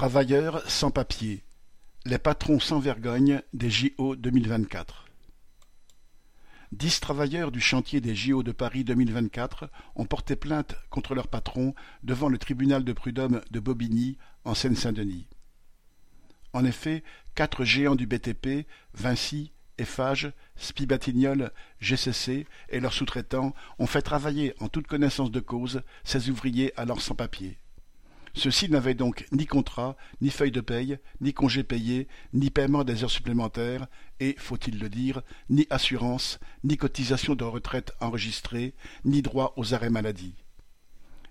Travailleurs sans papiers, les patrons sans vergogne des JO 2024. Dix travailleurs du chantier des JO de Paris 2024 ont porté plainte contre leur patron devant le tribunal de prud'homme de Bobigny, en Seine-Saint-Denis. En effet, quatre géants du BTP, Vinci, Eiffage, Spibatignol, GCC et leurs sous-traitants ont fait travailler en toute connaissance de cause ces ouvriers alors sans papiers. Ceux-ci n'avaient donc ni contrat, ni feuille de paye, ni congé payé, ni paiement des heures supplémentaires, et, faut-il le dire, ni assurance, ni cotisation de retraite enregistrée, ni droit aux arrêts maladie.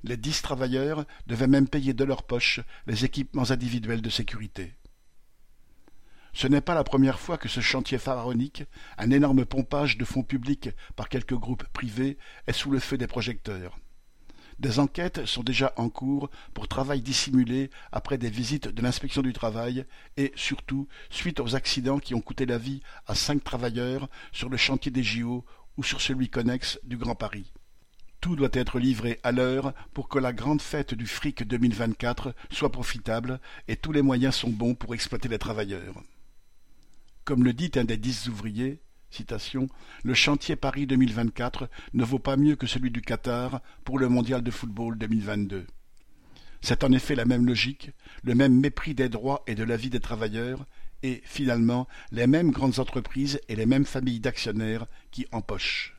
Les dix travailleurs devaient même payer de leur poche les équipements individuels de sécurité. Ce n'est pas la première fois que ce chantier pharaonique, un énorme pompage de fonds publics par quelques groupes privés, est sous le feu des projecteurs. Des enquêtes sont déjà en cours pour travail dissimulé après des visites de l'inspection du travail et, surtout, suite aux accidents qui ont coûté la vie à cinq travailleurs sur le chantier des JO ou sur celui connexe du Grand Paris. Tout doit être livré à l'heure pour que la grande fête du fric 2024 soit profitable et tous les moyens sont bons pour exploiter les travailleurs. Comme le dit un des dix ouvriers, Le chantier Paris 2024 ne vaut pas mieux que celui du Qatar pour le mondial de football 2022. C'est en effet la même logique, le même mépris des droits et de la vie des travailleurs, et, finalement, les mêmes grandes entreprises et les mêmes familles d'actionnaires qui empochent.